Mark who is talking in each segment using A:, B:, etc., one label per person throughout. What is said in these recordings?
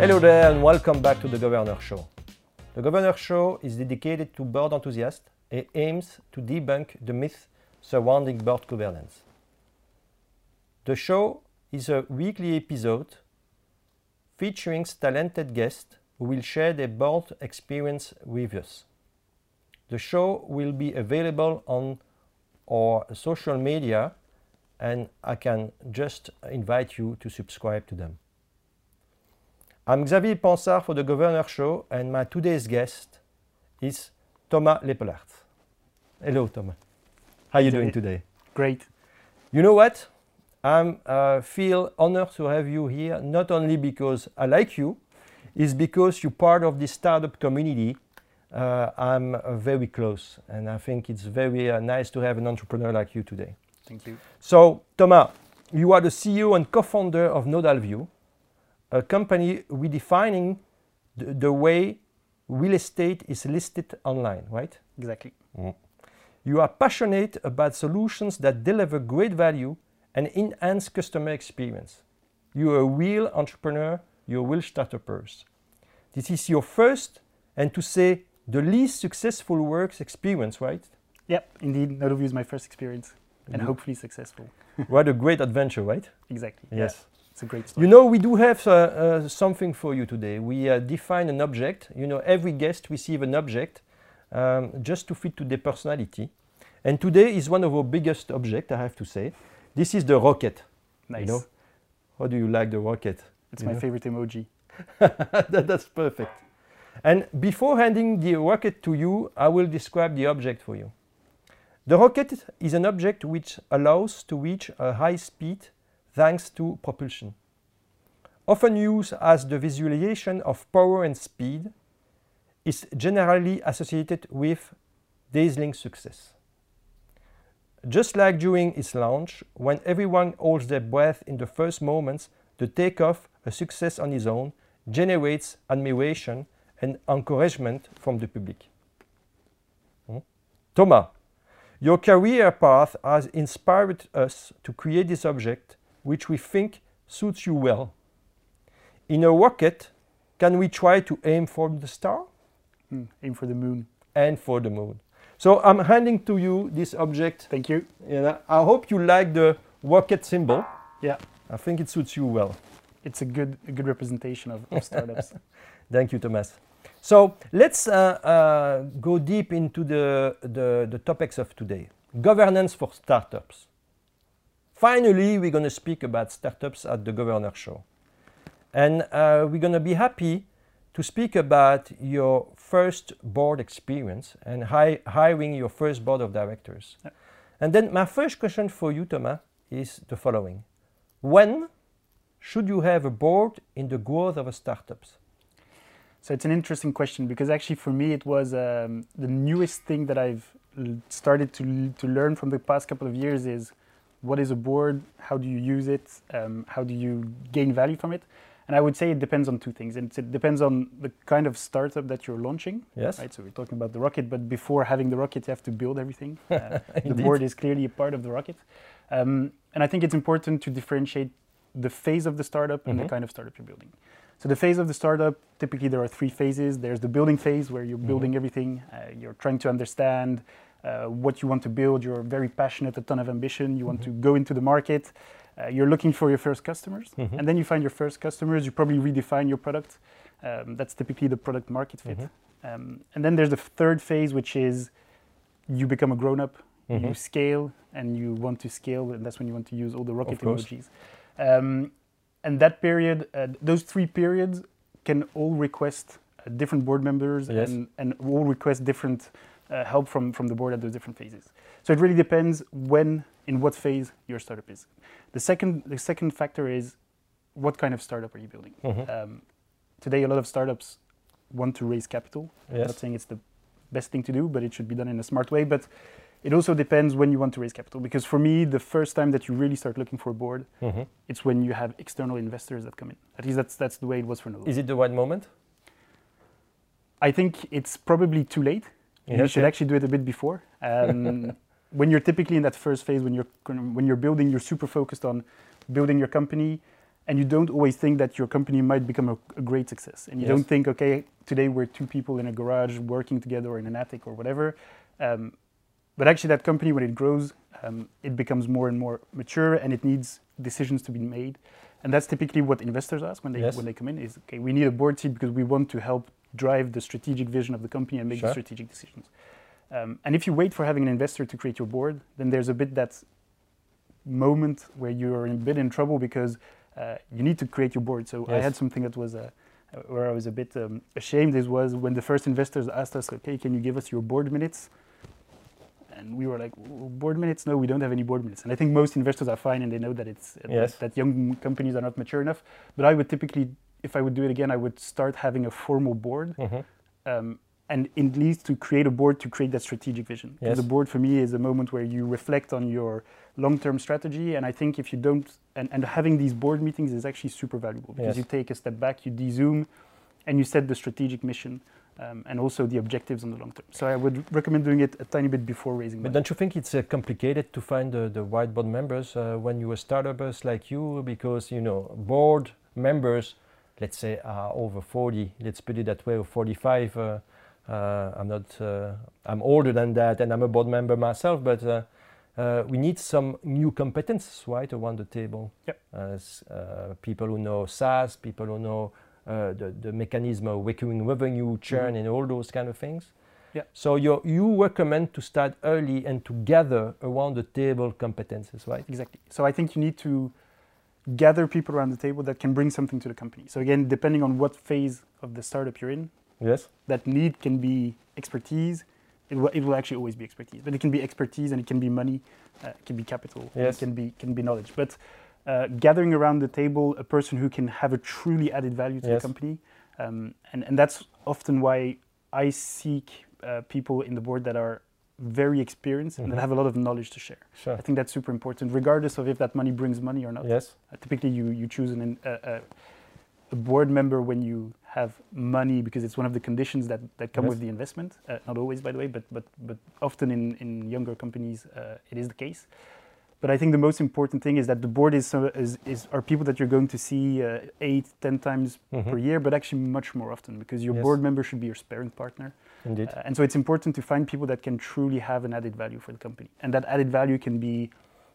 A: Hello there, and welcome back to the Governor Show. The Governor Show is dedicated to board enthusiasts and aims to debunk the myths surrounding board governance. The show is a weekly episode featuring talented guests who will share their board experience with us. The show will be available on our social media, and I can just invite you to subscribe to them. I'm Xavier Pansart for the Governor Show, and my today's guest is Thomas Lepelaars. Hello, Thomas. How are you doing today?
B: Great.
A: You know what? I uh, feel honored to have you here, not only because I like you, is because you're part of the startup community. Uh, I'm uh, very close, and I think it's very uh, nice to have an entrepreneur like you today.
B: Thank you.
A: So, Thomas, you are the CEO and co-founder of Nodalview, a company redefining the, the way real estate is listed online, right?
B: Exactly.
A: You are passionate about solutions that deliver great value and enhance customer experience. You are a real entrepreneur, you're a real startupers. This is your first and to say the least successful works experience, right?
B: Yep, indeed. Nodalview is my first experience and
A: Mhm.
B: hopefully successful.
A: what a great adventure, right?
B: Exactly.
A: Yes.
B: Yeah, it's a great story.
A: You know, we do have uh, uh, something for you today. We uh, define an object. You know, every guest receive an object um, just to fit to their personality. And today is one of our biggest objects, I have to say. This is the rocket.
B: nice.
A: know, How do you like the rocket?
B: it's
A: you
B: my
A: know?
B: favorite emoji.
A: that, that's perfect. And before handing the rocket to you, I will describe the object for you. The rocket is an object which allows to reach a high speed thanks to propulsion. Often used as the visualization of power and speed, is generally associated with dazzling success. Just like during its launch, when everyone holds their breath in the first moments, the takeoff, a success on its own, generates admiration and encouragement from the public. Hmm? Thomas, your career path has inspired us to create this object, which we think suits you well. In a rocket, can we try to aim for the star
B: Hmm, aim for the moon.
A: and for the moon? So I'm handing to you this object.
B: Thank you.
A: And I- I hope you like the rocket symbol.
B: Yeah,
A: I think it suits you well.
B: it's a good a good representation of, of startups.
A: Thank you, Thomas. So let's uh, uh, go deep into the, the, the topics of today. Governance for startups. Finally, we're going to speak about startups at the Governor Show. And uh, we're going to be happy to speak about your first board experience and hi- hiring your first board of directors.
B: Yeah.
A: And then my first question for you, Thomas, is the following. When should you have a board in the growth of a startups?
B: So it's an interesting question because actually for me it was um, the newest thing that I've started to to learn from the past couple of years is what is a board, how do you use it, um, how do you gain value from it, and I would say it depends on two things. And it depends on the kind of startup that you're launching.
A: Yes?
B: Right, so we're talking about the rocket, but before having the rocket, you have to build everything. Uh, the board is clearly a part of the rocket, um, and I think it's important to differentiate the phase of the startup and
A: Mhm.
B: the kind of startup you're building. So the phase of the startup, typically there are three phases. There's the building phase where you're
A: Mhm.
B: building everything. Uh, you're trying to understand uh, what you want to build. You're very passionate, a ton of ambition. You want to go into the market. Uh, you're looking for your first customers,
A: Mhm.
B: and then you find your first customers. You probably redefine your product. Um, that's typically the product market fit.
A: Mhm.
B: Um, and then there's the third phase, which is you become a grown up, you
A: Mhm.
B: scale, and you want to scale, and that's when you want to use all the rocket emojis. Um, and that period, uh, those three periods can all request uh, different board members
A: Yes.
B: and, and all request different uh, help from, from the board at those different phases. So it really depends when, in what phase your startup is. The second, the second factor is what kind of startup are you building?
A: Mhm.
B: Um, today, a lot of startups want to raise capital. I'm not saying it's the best thing to do, but it should be done in a smart way. But it also depends when you want to raise capital. Because for me, the first time that you really start looking for a board,
A: Mhm.
B: it's when you have external investors that come in. At least that's that's the way it was for Nodal.
A: Is it the right moment?
B: I think it's probably too late. You
A: Yes,
B: should actually do it a bit before. Um, when you're typically in that first phase, when you're when you're building, you're super focused on building your company, and you don't always think that your company might become a, a great success. And you
A: Yes.
B: don't think, okay, today we're two people in a garage working together or in an attic or whatever. Um, but actually, that company, when it grows, um, it becomes more and more mature, and it needs decisions to be made. And that's typically what investors ask when they
A: Yes.
B: when they come in: is okay, we need a board seat because we want to help drive the strategic vision of the company and make
A: Sure.
B: the strategic decisions. Um, and if you wait for having an investor to create your board, then there's a bit that moment where you're a bit in trouble because uh, you need to create your board. So I had something that was uh, where I was a bit um, ashamed. Is was when the first investors asked us, "Okay, can you give us your board minutes?" And we were like, "Oh, "Board minutes? No, we don't have any board minutes." And I think most investors are fine and they know that it's uh,
A: Yes.
B: that young companies are not mature enough. But I would typically, if I would do it again, I would start having a formal board
A: Mhm.
B: um, and it leads to create a board to create that strategic vision.
A: Yes.
B: The board for me is a moment where you reflect on your long-term strategy, and I think if you don't, and, and having these board meetings is actually super valuable because
A: Yes.
B: you take a step back, you de-zoom, and you set the strategic mission. Um, and also the objectives on the long term. So I would recommend doing it a tiny bit before raising
A: But
B: money.
A: don't you think it's uh, complicated to find the, the right board members uh, when you're a startups like you? Because, you know, board members, let's say, are over 40, let's put it that way, or 45. Uh, uh, I'm not, uh, I'm older than that and I'm a board member myself, but uh, uh, we need some new competences, right, around the table.
B: Yep.
A: As, uh, people who know SaaS, people who know uh, the, the mechanism of recurring revenue, churn, and all those kind of things.
B: Yeah.
A: So you you recommend to start early and to gather around the table competences, right?
B: Exactly. So I think you need to gather people around the table that can bring something to the company. So again, depending on what phase of the startup you're in,
A: Yes.
B: that need can be expertise. It will, it will actually always be expertise, but it can be expertise and it can be money, uh, it can be capital,
A: Yes.
B: it can be can be knowledge. But uh, gathering around the table a person who can have a truly added value to
A: Yes.
B: the company, um, and and that's often why I seek uh, people in the board that are very experienced and
A: Mhm.
B: that have a lot of knowledge to share.
A: Sure.
B: I think that's super important, regardless of if that money brings money or not.
A: Yes.
B: Uh, typically, you you choose an, a, a, a board member when you have money because it's one of the conditions that, that come
A: Yes.
B: with the investment. Uh, not always, by the way, but but but often in in younger companies, uh, it is the case. But I think the most important thing is that the board is so- is, is are people that you're going to see uh, eight, ten times
A: Mhm.
B: per year, but actually much more often because your
A: Yes.
B: board member should be your sparring partner.
A: Indeed.
B: Uh, and so it's important to find people that can truly have an added value for the company. And that added value can be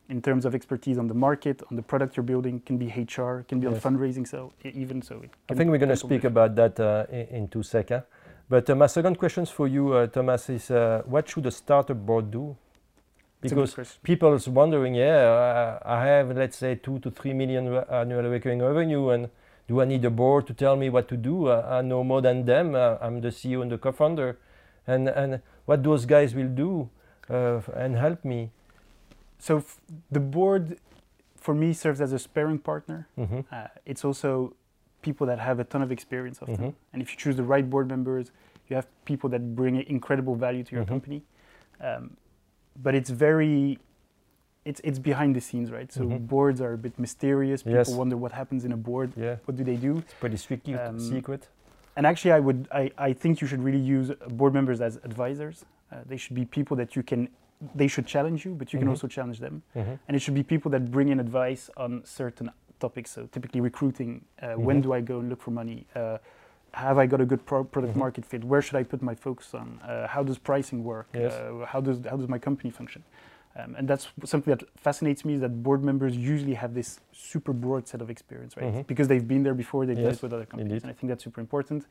B: in terms of expertise on the market, on the product you're building, can be HR, can be on fundraising, so even so.
A: I think we're going to speak about that uh, in, in two seconds. But uh, my second question for you, uh, Thomas, is uh, what should a startup board do?
B: It's a good
A: Because people's wondering, yeah, uh, I have, let's say, two to three million re- annual recurring revenue, and do I need a board to tell me what to do? Uh, I know more than them. Uh, I'm the CEO and the co-founder, and and what those guys will do uh, and help me.
B: So the board, for me, serves as a sparring partner.
A: hmm
B: Uh, it's also people that have a ton of experience often.
A: Mhm.
B: And if you choose the right board members, you have people that bring incredible value to your
A: Mhm.
B: company. Um, but it's very, it's it's behind the scenes, right? So
A: Mhm.
B: boards are a bit mysterious. People
A: Yes.
B: wonder what happens in a board.
A: Yeah,
B: What do they do?
A: it's pretty strictly
B: Um,
A: secret.
B: And actually, I would, I, I think you should really use board members as advisors. Uh, they should be people that you can, they should challenge you, but you can
A: Mhm.
B: also challenge them.
A: hmm
B: And it should be people that bring in advice on certain topics. So typically recruiting. Uh, When
A: Mhm.
B: do I go and look for money? Uh, have I got a good pro- product
A: Mhm.
B: market fit? Where should I put my focus on? Uh, how does pricing work?
A: Yes.
B: Uh, how does how does my company function? Um, and that's something that fascinates me is that board members usually have this super broad set of experience, right?
A: Mhm.
B: Because they've been there before, they've done
A: Yes,
B: it with other companies,
A: indeed.
B: and I think that's super important.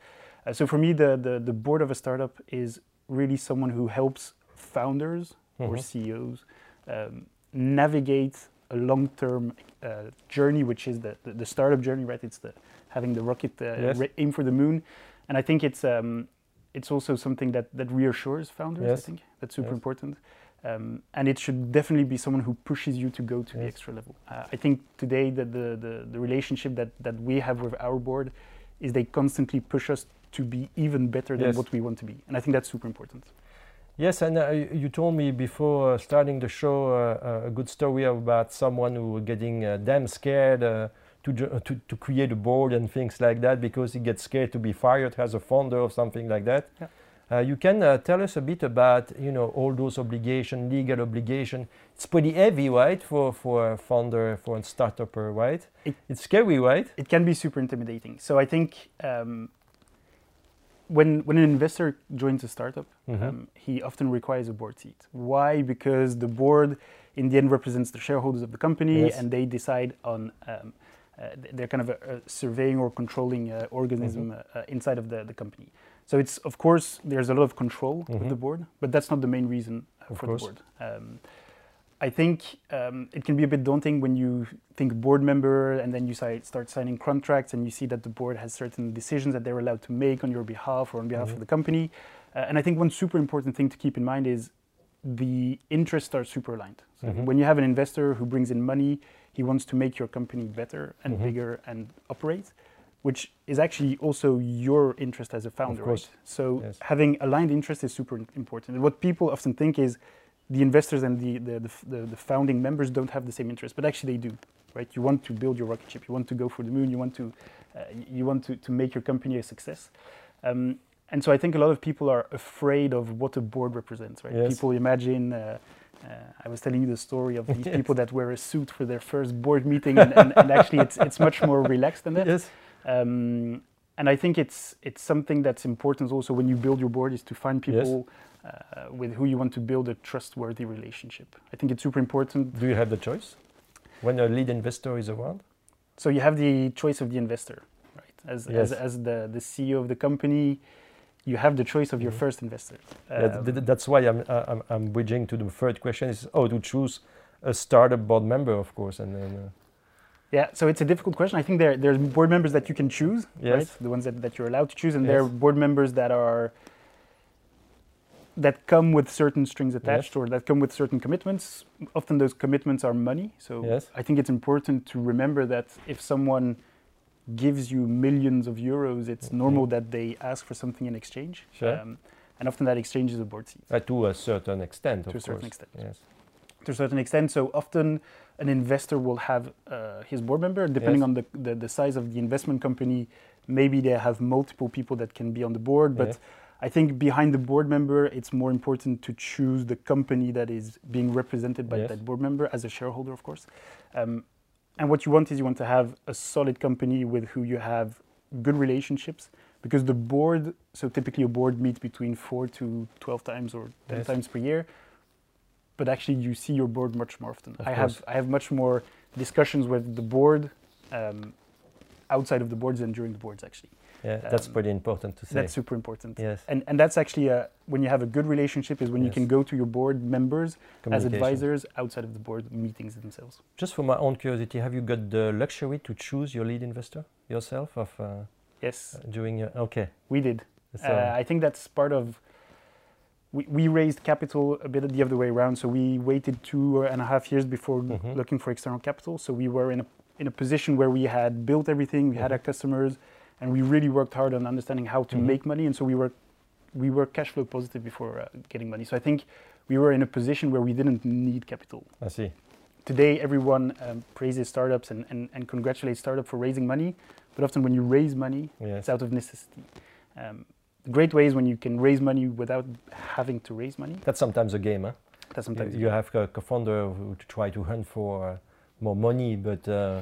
B: Uh, so for me, the, the the board of a startup is really someone who helps founders or
A: Mhm.
B: CEOs um, navigate a long-term uh, journey, which is the, the the startup journey, right? It's the having the rocket uh,
A: Yes.
B: aim for the moon, and I think it's um, it's also something that that reassures founders.
A: Yes.
B: I think that's super
A: Yes.
B: important. Um, and it should definitely be someone who pushes you to go to the extra level. Uh, I think today that the, the, the relationship that, that we have with our board is they constantly push us to be even better than what we want to be. And I think that's super important.
A: Yes, and uh, you told me before uh, starting the show uh, a good story about someone who was getting uh, damn scared uh, to, to to create a board and things like that because he gets scared to be fired as a founder or something like that.
B: Yeah.
A: Uh, you can uh, tell us a bit about you know all those obligation, legal obligation. It's pretty heavy, right, for for a founder, for a startupper, right?
B: It-
A: it's scary, right?
B: it can be super intimidating. So I think um, when when an investor joins a startup,
A: Mhm.
B: um, he often requires a board seat. Why? Because the board in the end represents the shareholders of the company,
A: Yes.
B: and they decide on. Um, uh, they're kind of a, a surveying or controlling uh, organism uh, uh, inside of the, the company. So it's of course there's a lot of control with
A: Mhm.
B: the board, but that's not the main reason uh,
A: Of
B: for
A: course.
B: the board. Um, I think um, it can be a bit daunting when you think board member and then you start signing contracts and you see that the board has certain decisions that they're allowed to make on your behalf or on behalf
A: Mhm.
B: of the company. Uh, and I think one super important thing to keep in mind is the interests are super aligned. So
A: Mhm.
B: when you have an investor who brings in money, he wants to make your company better and
A: Mhm.
B: bigger and operate, which is actually also your interest as a founder. Right? So
A: Yes.
B: having aligned interest is super important. And what people often think is the investors and the, the, the, the, the founding members don't have the same interest, but actually they do, right? You want to build your rocket ship, you want to go for the moon, you want to, uh, you want to, to make your company a success. Um, and so I think a lot of people are afraid of what a board represents, right?
A: Yes.
B: People imagine, uh, uh, I was telling you the story of these
A: Yes.
B: people that wear a suit for their first board meeting, and, and, and actually it's, it's much more relaxed than that.
A: Yes.
B: Um, and I think it's it's something that's important also when you build your board is to find
A: Yes.
B: people uh, with who you want to build a trustworthy relationship. I think it's super important.
A: Do you have the choice when a lead investor is around?
B: So you have the choice of the investor, right? As
A: Yes.
B: as, as the, the CEO of the company, you have the choice of your
A: Mhm.
B: first investor. Um,
A: th- that's why I'm, uh, I'm I'm bridging to the third question: is how to choose a startup board member, of course, and then uh,
B: Yeah, so it's a difficult question. I think there there's board members that you can choose,
A: Yes.
B: right? The ones that, that you're allowed to choose, and there are board members that are that come with certain strings attached or that come with certain commitments. Often those commitments are money. So
A: Yes.
B: I think it's important to remember that if someone gives you millions of euros, it's normal that they ask for something in exchange.
A: Sure.
B: Um, and often that exchange is a board seat.
A: uh, to a certain extent,
B: To
A: of
B: a certain extent.
A: Yes.
B: to a certain extent. So often, an investor will have uh, his board member, depending
A: Yes.
B: on the, the the size of the investment company. Maybe they have multiple people that can be on the board, but
A: Yeah.
B: I think behind the board member, it's more important to choose the company that is being represented by
A: Yes.
B: that board member as a shareholder, of course. Um, and what you want is you want to have a solid company with who you have good relationships, because the board. So typically, a board meets between four to twelve times or ten
A: Yes.
B: times per year but actually you see your board much more often.
A: Of
B: I have I have much more discussions with the board um, outside of the boards than during the boards actually.
A: Yeah, that's
B: Um,
A: pretty important to say.
B: That's super important.
A: yes.
B: And and that's actually a, when you have a good relationship is when you can go to your board members as advisors outside of the board meetings themselves.
A: Just for my own curiosity, have you got the luxury to choose your lead investor yourself of uh,
B: Yes,
A: doing? Your, okay.
B: we did.
A: So,
B: Uh, I think that's part of. We, we raised capital a bit the other way around. So we waited two and a half years before
A: Mhm.
B: looking for external capital. So we were in a in a position where we had built everything, we had our
A: Mhm.
B: customers, and we really worked hard on understanding how to
A: Mhm.
B: make money. And so we were we were cash flow positive before uh, getting money. So I think we were in a position where we didn't need capital.
A: I see.
B: Today, everyone um, praises startups and, and, and congratulates startup for raising money, but often when you raise money,
A: Yes.
B: it's out of necessity. Um, the great way is when you can raise money without having to raise money.
A: That's sometimes a game, huh?
B: That's
A: You,
B: sometimes
A: you have a co-founder who to try to hunt for uh, more money, but uh,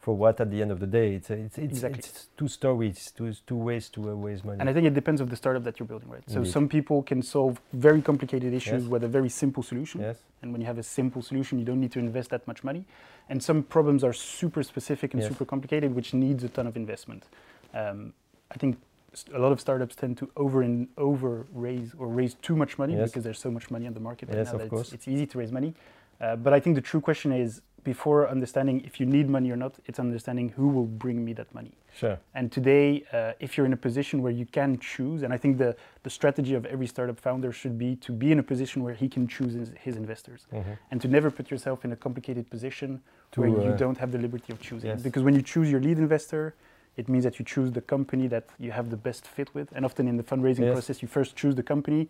A: for what at the end of the day? It's it's it's,
B: Exactly.
A: it's two stories, two two ways to uh, raise money.
B: and I think it depends of the startup that you're building, right? So
A: Indeed.
B: some people can solve very complicated issues
A: Yes.
B: with a very simple solution,
A: yes.
B: and when you have a simple solution, you don't need to invest that much money. And some problems are super specific and
A: Yes.
B: super complicated, which needs a ton of investment. Um, I think a lot of startups tend to over and over raise or raise too much money
A: Yes.
B: because there's so much money on the market right
A: Yes,
B: now
A: of
B: that
A: course.
B: it's, it's easy to raise money. Uh, but I think the true question is before understanding if you need money or not, it's understanding who will bring me that money.
A: Sure.
B: And today, uh, if you're in a position where you can choose, and I think the, the strategy of every startup founder should be to be in a position where he can choose his, his investors
A: Mhm.
B: and to never put yourself in a complicated position
A: To,
B: where you
A: uh,
B: don't have the liberty of choosing.
A: yes.
B: Because when you choose your lead investor, it means that you choose the company that you have the best fit with. And often in the fundraising
A: Yes.
B: process, you first choose the company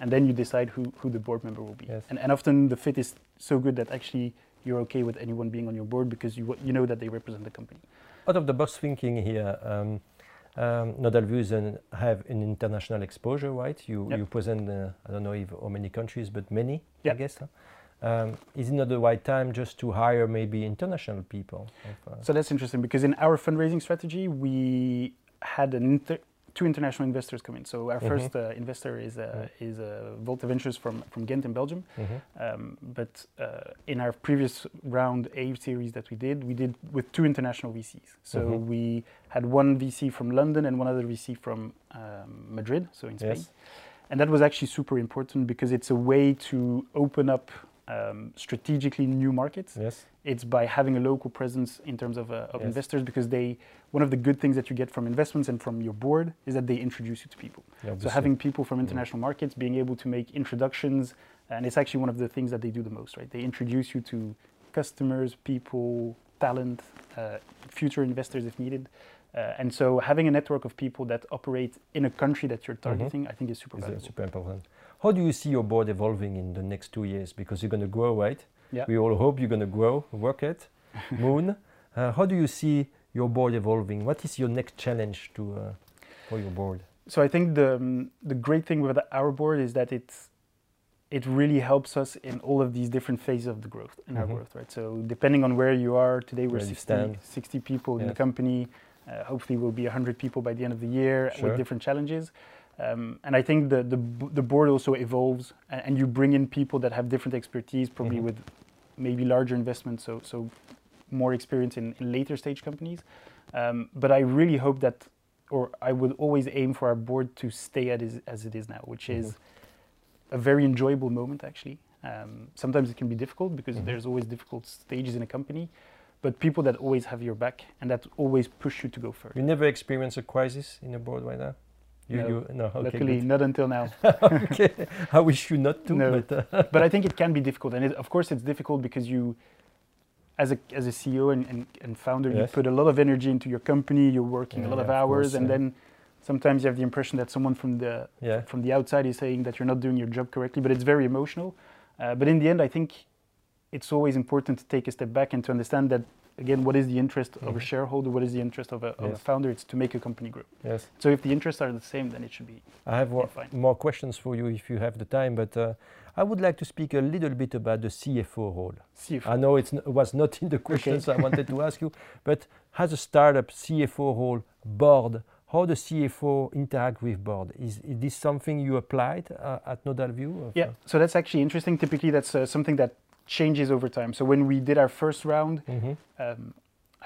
B: and then you decide who, who the board member will be.
A: Yes.
B: And, and often the fit is so good that actually you're okay with anyone being on your board because you, you know that they represent the company.
A: Out of the box thinking here, um, Um, Nodalview's an, have an international exposure, right? You
B: Yep.
A: you present uh, I don't know if how many countries, but many, I guess. Huh? Um, is it not the right time just to hire maybe international people? Of, uh,
B: So that's interesting because in our fundraising strategy, we had an inter- two international investors come in. So our
A: Mhm.
B: first uh, investor is uh,
A: Mm.
B: is uh, Volta Ventures from from Ghent in Belgium.
A: mhm.
B: Um, but uh, in our previous round A series that we did, we did with two international VCs. So
A: Mhm.
B: we had one VC from London and one other VC from um, Madrid, so in Spain.
A: Yes.
B: And that was actually super important because it's a way to open up um, strategically new markets.
A: Yes.
B: It's by having a local presence in terms of, uh, of
A: Yes.
B: investors because they one of the good things that you get from investments and from your board is that they introduce you to people.
A: Yeah,
B: So having people from
A: Mm.
B: international markets being able to make introductions, and it's actually one of the things that they do the most, right? They introduce you to customers, people, talent, uh, future investors if needed. Uh, and so having a network of people that operate in a country that you're targeting, I think is super
A: is uh,
B: valuable.
A: super important. How do you see your board evolving in the next two years? Because you're going to grow, right?
B: Yeah.
A: We all hope you're going to grow, work it, Moon. Uh, how do you see your board evolving? What is your next challenge to uh, for your board?
B: So I think the um, the great thing with our board is that it's it really helps us in all of these different phases of the growth in our
A: Mhm.
B: growth, right? So depending on where you are today, we're 60, 60 people in the company. Uh, hopefully, we'll be 100 people by the end of the year
A: Sure.
B: with different challenges. Um, and I think the, the the board also evolves, and, and you bring in people that have different expertise, probably
A: Mhm.
B: with maybe larger investments, so so more experience in, in later stage companies. Um, but I really hope that, or I would always aim for our board to stay at is, as it is now, which is a very enjoyable moment actually. Um, sometimes it can be difficult because
A: Mhm.
B: there's always difficult stages in a company, but people that always have your back and that always push you to go further.
A: You never experience a crisis in a board right now? You,
B: No.
A: you, no okay,
B: Luckily,
A: good.
B: not until now.
A: okay. I wish you not to,
B: No.
A: but uh,
B: but I think it can be difficult, and it, of course, it's difficult because you, as a as a CEO and, and, and founder, you put a lot of energy into your company. You're working
A: Yeah,
B: a lot of
A: yeah, of
B: hours,
A: course,
B: and
A: yeah.
B: then sometimes you have the impression that someone from the
A: yeah.
B: from the outside is saying that you're not doing your job correctly, but it's very emotional. Uh, but in the end, I think it's always important to take a step back and to understand that again, what is the interest of a
A: Mhm.
B: shareholder? What is the interest of a, of a founder? It's to make a company grow.
A: Yes.
B: So if the interests are the same, then it should be
A: I have
B: fine.
A: more questions for you if you have the time, but uh, I would like to speak a little bit about the CFO role.
B: If
A: I know it was not in the questions I wanted to ask you, but has a startup CFO role, board, how the CFO interact with board? Is, is this something you applied uh, at Nodalview?
B: Yeah, so that's actually interesting. Typically, that's uh, something that changes over time. So when we did our first round,
A: mhm.
B: um,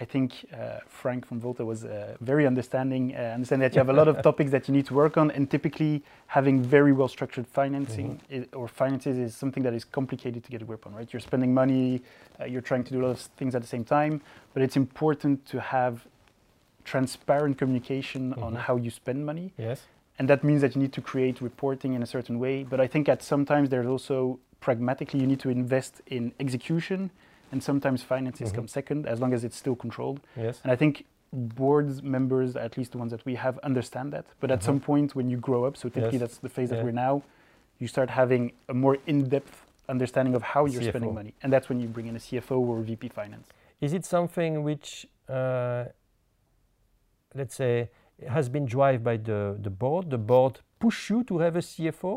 B: I think uh, Frank from Volta was uh, very understanding. Uh, understand that you have a lot of topics that you need to work on, and typically having very well structured financing i or finances is something that is complicated to get a grip on. Right? You're spending money, uh, you're trying to do a lot of things at the same time, but it's important to have transparent communication on
A: Mhm.
B: how you spend money
A: Yes.
B: and that means that you need to create reporting in a certain way but i think at sometimes there's also pragmatically you need to invest in execution and sometimes finances
A: Mhm.
B: come second as long as it's still controlled
A: Yes.
B: and i think board members at least the ones that we have understand that but at
A: Mhm.
B: some point when you grow up so typically
A: Yes.
B: that's the phase that we're now you start having a more in-depth understanding of how you're spending money and that's when you bring in a cfo or a vp finance
A: Is it something which, uh, let's say, has been driven by the, the board? The board push you to have a CFO?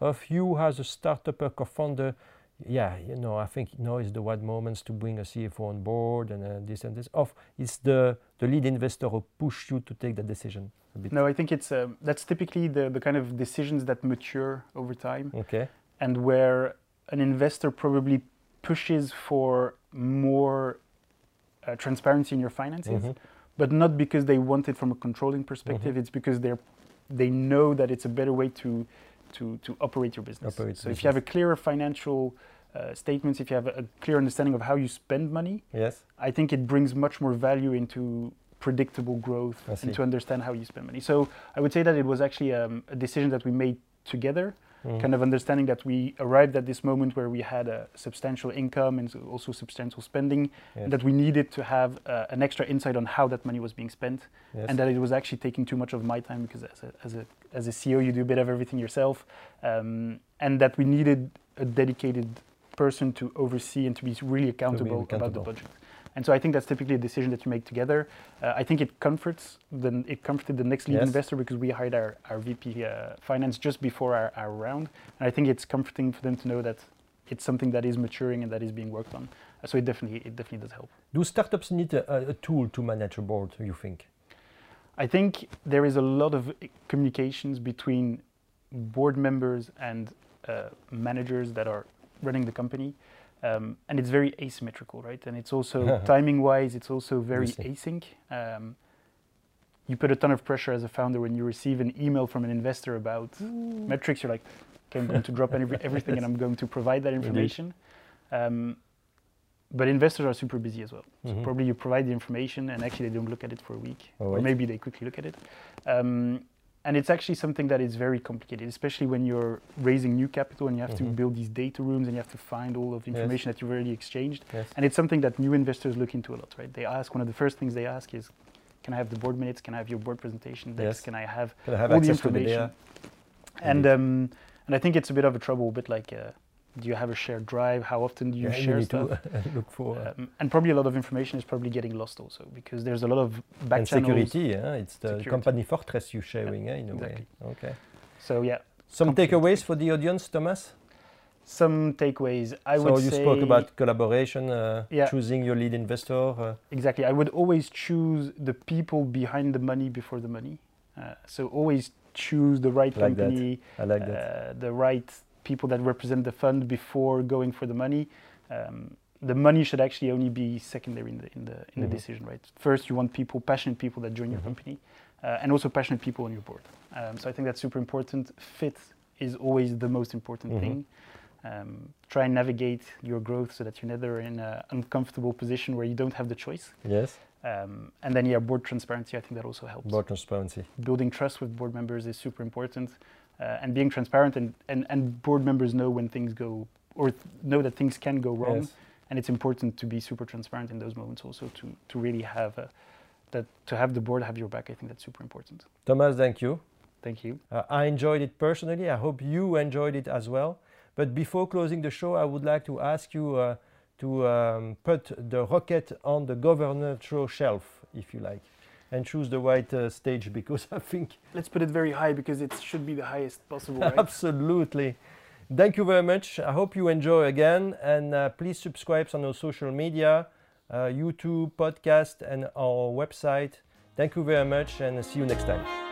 A: Of you as a startup or co-founder, yeah, you know, I think now is the right moments to bring a CFO on board and uh, this and this. Of it's the the lead investor who push you to take that decision a bit.
B: no i think it's um, that's typically the, the kind of decisions that mature over time
A: Okay.
B: and where an investor probably pushes for more uh, transparency in your finances,
A: Mhm.
B: but not because they want it from a controlling perspective.
A: Mhm.
B: It's because they're they know that it's a better way to to to operate your business.
A: Operate
B: so if you have a clearer financial uh, statements, if you have a, a clear understanding of how you spend money,
A: Yes.
B: I think it brings much more value into predictable growth and to understand how you spend money. So I would say that it was actually um, a decision that we made together
A: Mhm.
B: kind of understanding that we arrived at this moment where we had a substantial income and also substantial spending,
A: Yes.
B: that we needed to have uh, an extra insight on how that money was being spent,
A: yes.
B: and that it was actually taking too much of my time because as a, as a, as a CEO, you do a bit of everything yourself, um, and that we needed a dedicated person to oversee and to be really accountable, about the budget. And so I think that's typically a decision that you make together. Uh, I think it comforts the, it comforted the next lead
A: Yes.
B: investor because we hired our, our VP uh, finance just before our, our round. And I think it's comforting for them to know that it's something that is maturing and that is being worked on. Uh, so it definitely it definitely does help.
A: Do startups need a, a- a tool to manage a board, you think?
B: I think there is a lot of communications between board members and uh, managers that are running the company. Um, and it's very asymmetrical, right? And it's also timing wise, it's also very async. Um, you put a ton of pressure as a founder when you receive an email from an investor about metrics. You're like, okay, I'm going to drop every, everything and I'm going to provide that information. Um, but investors are super busy as well. So
A: Mhm.
B: probably you provide the information and actually they don't look at it for a week,
A: Oh,
B: or maybe they quickly look at it. And it's actually something that is very complicated, especially when you're raising new capital and you have to
A: Mhm.
B: build these data rooms and you have to find all of the
A: Yes.
B: information that you've already exchanged.
A: Yes.
B: And it's something that new investors look into a lot, right? They ask one of the first things they ask is, "Can I have the board minutes? Can I have your board presentation decks?
A: Yes.
B: Can I have
A: Can I have
B: all the
A: to the
B: information?"
A: data?
B: And um, and I think it's a bit of a trouble, a bit like, uh, do you have a shared drive? How often do you
A: Yeah,
B: share
A: need
B: stuff?
A: look for uh,
B: Um, and probably a lot of information is probably getting lost also because there's a lot of back
A: and
B: channels.
A: security. Yeah, it's the
B: Security.
A: company fortress you're sharing, eh, in a
B: exactly.
A: way. Okay.
B: So yeah,
A: Some takeaways for the audience, Thomas.
B: some takeaways. I
A: so
B: would
A: you
B: say
A: spoke about collaboration, uh,
B: Yeah.
A: choosing your lead investor. Uh,
B: exactly. I would always choose the people behind the money before the money. Uh, so always choose the right
A: Like that.
B: company,
A: I like that.
B: uh, the right people that represent the fund before going for the money. Um, the money should actually only be secondary in the in the in
A: Mhm.
B: the decision, right? First, you want people, passionate people that join your
A: Mhm.
B: company, uh, and also passionate people on your board. Um, so I think that's super important. Fit is always the most important
A: Mhm.
B: thing. Um, try and navigate your growth so that you're never in an uncomfortable position where you don't have the choice.
A: yes.
B: Um, and then, yeah, board transparency. I think that also helps
A: Board transparency.
B: building trust with board members is super important uh, and being transparent and, and, and board members know when things go or th- know that things can go wrong
A: Yes.
B: and it's important to be super transparent in those moments also to, to really have a, that to have the board have your back i think that's super important
A: Thomas, thank you.
B: thank you
A: Uh, I enjoyed it personally. I hope you enjoyed it as well. But before closing the show, I would like to ask you uh, to um, put the rocket on the governor shelf, if you like, and choose the right uh, stage because I think
B: let's put it very high because it should be the highest possible right?
A: absolutely. Thank you very much. I hope you enjoy again, and uh, please subscribe on our social media, uh, YouTube, podcast, and our website. Thank you very much, and see you next time.